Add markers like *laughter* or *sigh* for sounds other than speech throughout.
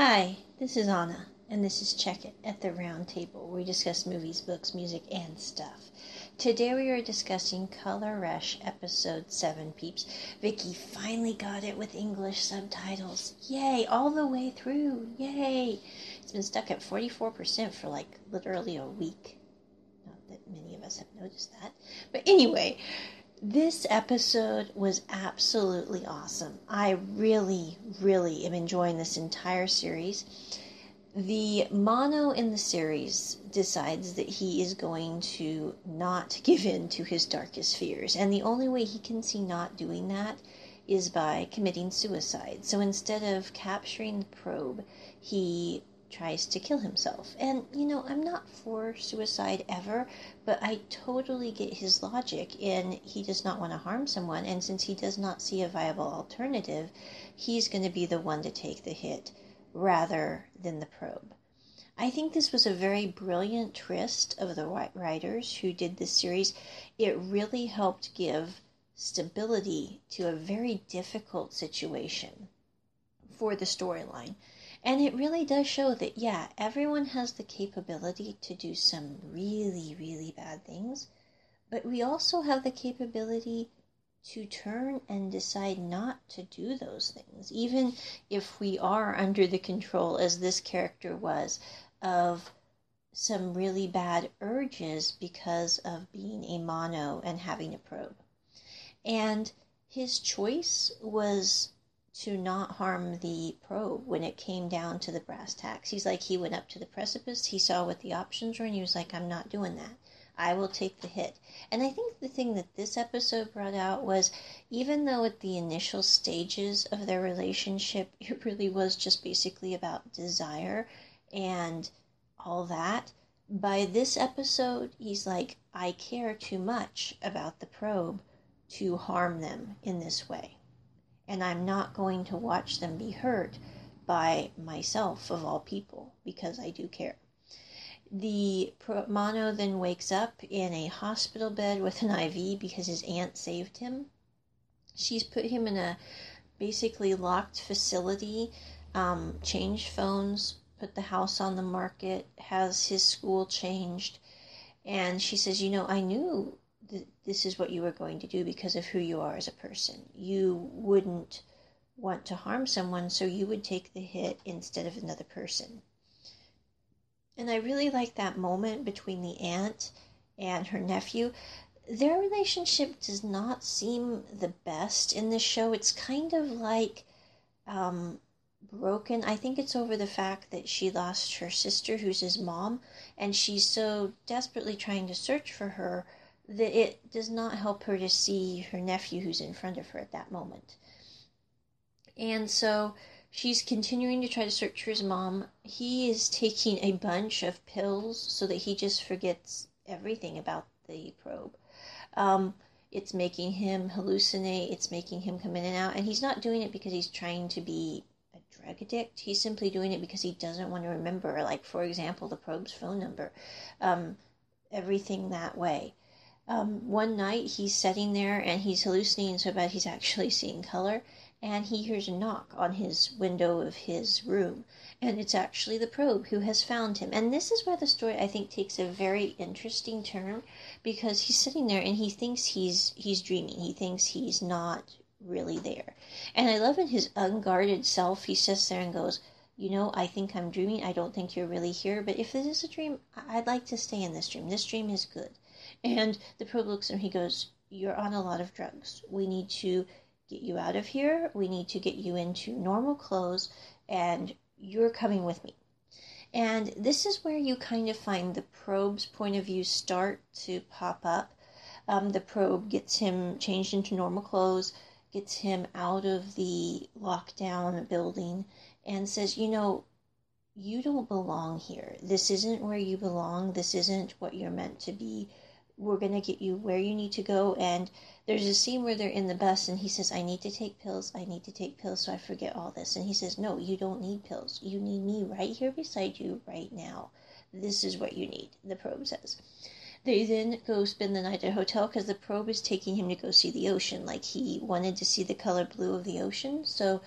Hi, this is Anna, and this is Check It at the Round Table, where we discuss movies, books, music, and stuff. Today we are discussing Color Rush Episode 7, peeps. Viki finally got it with English subtitles. Yay, all the way through. Yay. It's been stuck at 44% for like literally a week. Not that many of us have noticed that. But anyway, this episode was absolutely awesome. I really, really am enjoying this entire series. The mono in the series decides that he is going to not *laughs* give in to his darkest fears, and the only way he can see not doing that is by committing suicide. So instead of capturing the probe, he tries to kill himself. And, you know, I'm not for suicide ever, but I totally get his logic in he does not want to harm someone. And since he does not see a viable alternative, he's going to be the one to take the hit rather than the probe. I think this was a very brilliant twist of the writers who did this series. It really helped give stability to a very difficult situation for the storyline. And it really does show that, yeah, everyone has the capability to do some really, really bad things, but we also have the capability to turn and decide not to do those things, even if we are under the control, as this character was, of some really bad urges because of being a mono and having a probe. And his choice was to not harm the probe when it came down to the brass tacks. He's like, he went up to the precipice, he saw what the options were, and he was like, I'm not doing that. I will take the hit. And I think the thing that this episode brought out was even though at the initial stages of their relationship, *laughs* it really was just basically about desire and all that, by this episode, he's like, I care too much about the probe to harm them in this way and I'm not going to watch them be hurt by myself, of all people, because I do care. The mono then wakes up in a hospital bed with an IV because his aunt saved him. She's put him in a basically locked facility, um, changed phones, put the house on the market, has his school changed. And she says, You know, I knew this is what you were going to do because of who you are as a person. You wouldn't want to harm someone, so you would take the hit instead of another person. And I really like that moment between the aunt and her nephew. Their relationship does not seem the best in this show. It's kind of like um, broken. I think it's over the fact that she lost her sister, who's his mom, and she's so desperately trying to search for her that it does not help her to see her nephew who's in front of her at that moment. And so she's continuing to try to search for his mom. He is taking a bunch of pills so that he just forgets everything about the probe. Um, it's making him hallucinate, it's making him come in and out, and he's not doing it because he's trying to be a drug addict. He's simply doing it because he doesn't want to remember, like, for example, the probe's phone number, um, everything that way. Um, one night he's sitting there and he's hallucinating so bad he's actually seeing color, and he hears a knock on his window of his room, and it's actually the probe who has found him. And this is where the story I think takes a very interesting turn because he's sitting there and he thinks he's he's dreaming. He thinks he's not really there. And I love in his unguarded self, he sits there and goes, you know, I think I'm dreaming. I don't think you're really here. But if this is a dream, I'd like to stay in this dream. This dream is good. And the probe looks at him, he goes, You're on a lot of drugs. We need to get you out of here. We need to get you into normal clothes, and you're coming with me. And this is where you kind of find the probe's point of view start to pop up. Um, the probe gets him changed into normal clothes, gets him out of the lockdown building, and says, You know, you don't belong here. This isn't where you belong. This isn't what you're meant to be we're going to get you where you need to go. And there's a scene where they're in the bus and he says, I need to take pills. I need to take pills so I forget all this. And he says, No, you don't need pills. You need me right here beside you right now. This is what you need, the probe says. They then go spend the night at a hotel because the probe is taking him to go see the ocean. Like he wanted to see the color blue of the ocean. So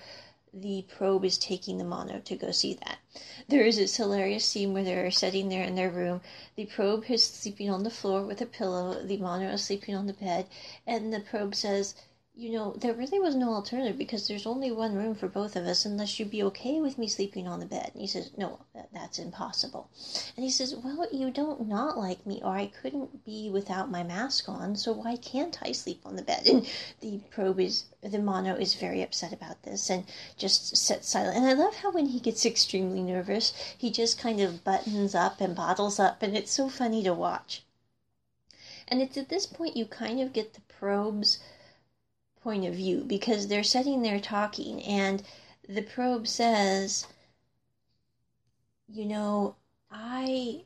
the probe is taking the mono to go see that. There is this hilarious scene where they're sitting there in their room. The probe is sleeping on the floor with a pillow, the mono is sleeping on the bed, and the probe says, you know, there really was no alternative because there's only one room for both of us unless you'd be okay with me sleeping on the bed. And he says, No, that, that's impossible. And he says, Well, you don't not like me, or I couldn't be without my mask on, so why can't I sleep on the bed? And the probe is, the mono is very upset about this and just sits silent. And I love how when he gets extremely nervous, he just kind of buttons up and bottles up, and it's so funny to watch. And it's at this point you kind of get the probe's point of view because they're sitting there talking and the probe says you know i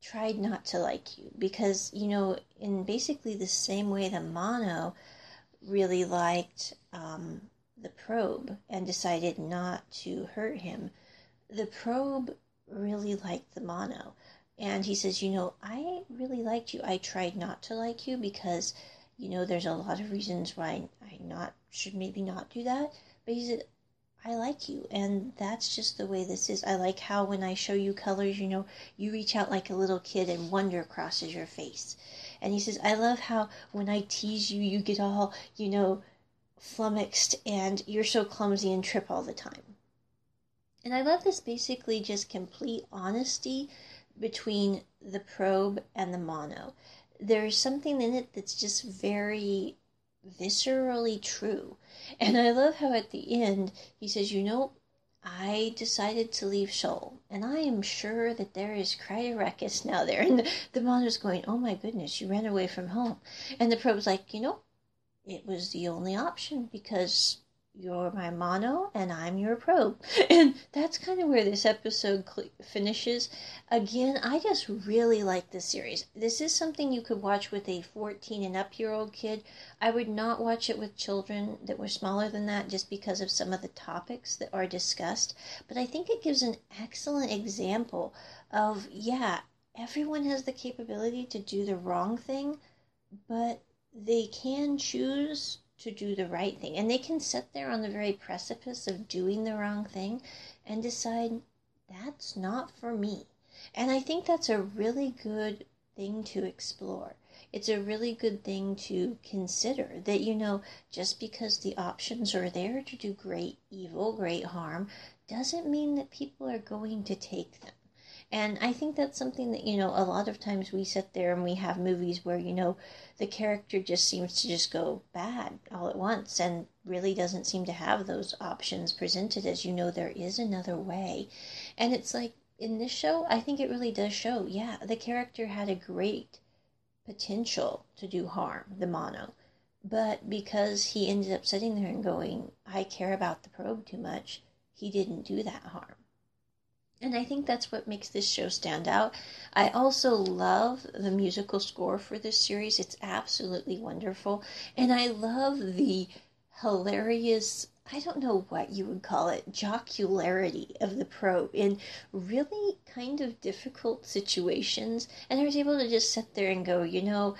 tried not to like you because you know in basically the same way the mono really liked um, the probe and decided not to hurt him the probe really liked the mono and he says you know i really liked you. I tried not to like you because you know, there's a lot of reasons why I not should maybe not do that. But he said, I like you, and that's just the way this is. I like how when I show you colors, you know, you reach out like a little kid and wonder crosses your face. And he says, I love how when I tease you, you get all, you know, flummoxed and you're so clumsy and trip all the time. And I love this basically just complete honesty between the probe and the mono there's something in it that's just very viscerally true. And I love how at the end he says, You know, I decided to leave Seoul, and I am sure that there is quite a ruckus now there. And the, the monitor's going, Oh my goodness, you ran away from home. And the probe's like, You know, it was the only option because you're my mono and I'm your probe. *laughs* And that's kind of where this episode cl- finishes. Again, I just really like this series. This is something you could watch with a 14 and up year old kid. I would not watch it with children that were smaller than that just because of some of the topics that are discussed. But I think it gives an excellent example of, yeah, everyone has the capability to do the wrong thing, but they can choose to do the right thing. And they can sit there on the very precipice of doing the wrong thing and decide that's not for me. And I think that's a really good thing to explore. It's a really good thing to consider that, you know, just because the options are there to do great evil, great harm, doesn't mean that people are going to take them. And I think that's something that, you know, a lot of times we sit there and we have movies where, you know, the character just seems to just go bad all at once and really doesn't seem to have those options presented as, you know, there is another way. And it's like in this show, I think it really does show, yeah, the character had a great potential to do harm, the mono. But because he ended up sitting there and going, I care about the probe too much, he didn't do that harm. And I think that's what makes this show stand out. I also love the musical score for this series. It's absolutely wonderful. And I love the hilarious, I don't know what you would call it, jocularity of the probe in really kind of difficult situations. And I was able to just sit there and go, you know,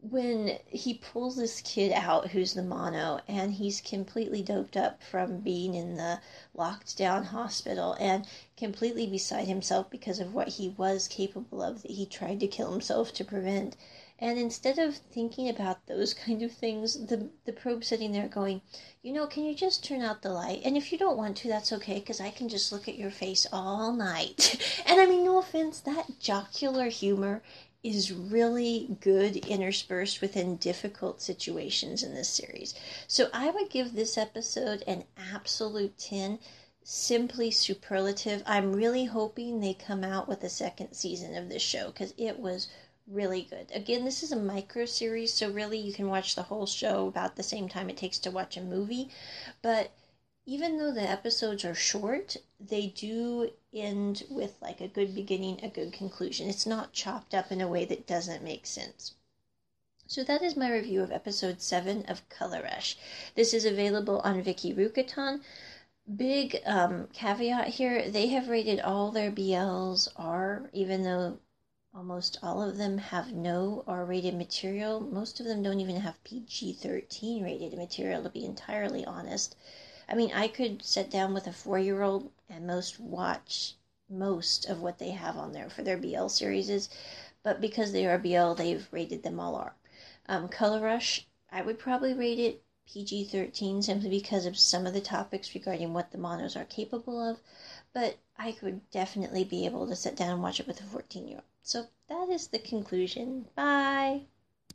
when he pulls this kid out who's the mono and he's completely doped up from being in the locked down hospital and completely beside himself because of what he was capable of that he tried to kill himself to prevent. And instead of thinking about those kind of things the the probe sitting there going you know can you just turn out the light? And if you don't want to that's okay because i can just look at your face all night. *laughs* And i mean no offense that jocular humor is really good interspersed within difficult situations in this series. So I would give this episode an absolute 10, simply superlative. I'm really hoping they come out with a second season of this show because it was really good. Again, this is a micro series, so really you can watch the whole show about the same time it takes to watch a movie. But even though the episodes are short, they do end with like a good beginning, a good conclusion. It's not chopped up in a way that doesn't make sense. So that is my review of episode 7 of Color Rush. This is available on Viki Rakuten. Big um, caveat here, they have rated all their BLs R, even though almost all of them have no R rated material. Most of them don't even have PG 13 rated material, to be entirely honest. I mean, I could sit down with a four year old and most watch most of what they have on there for their BL series, but because they are BL, they've rated them all R. Um, Color Rush, I would probably rate it PG 13 simply because of some of the topics regarding what the monos are capable of, but I could definitely be able to sit down and watch it with a 14 year old. So that is the conclusion. Bye.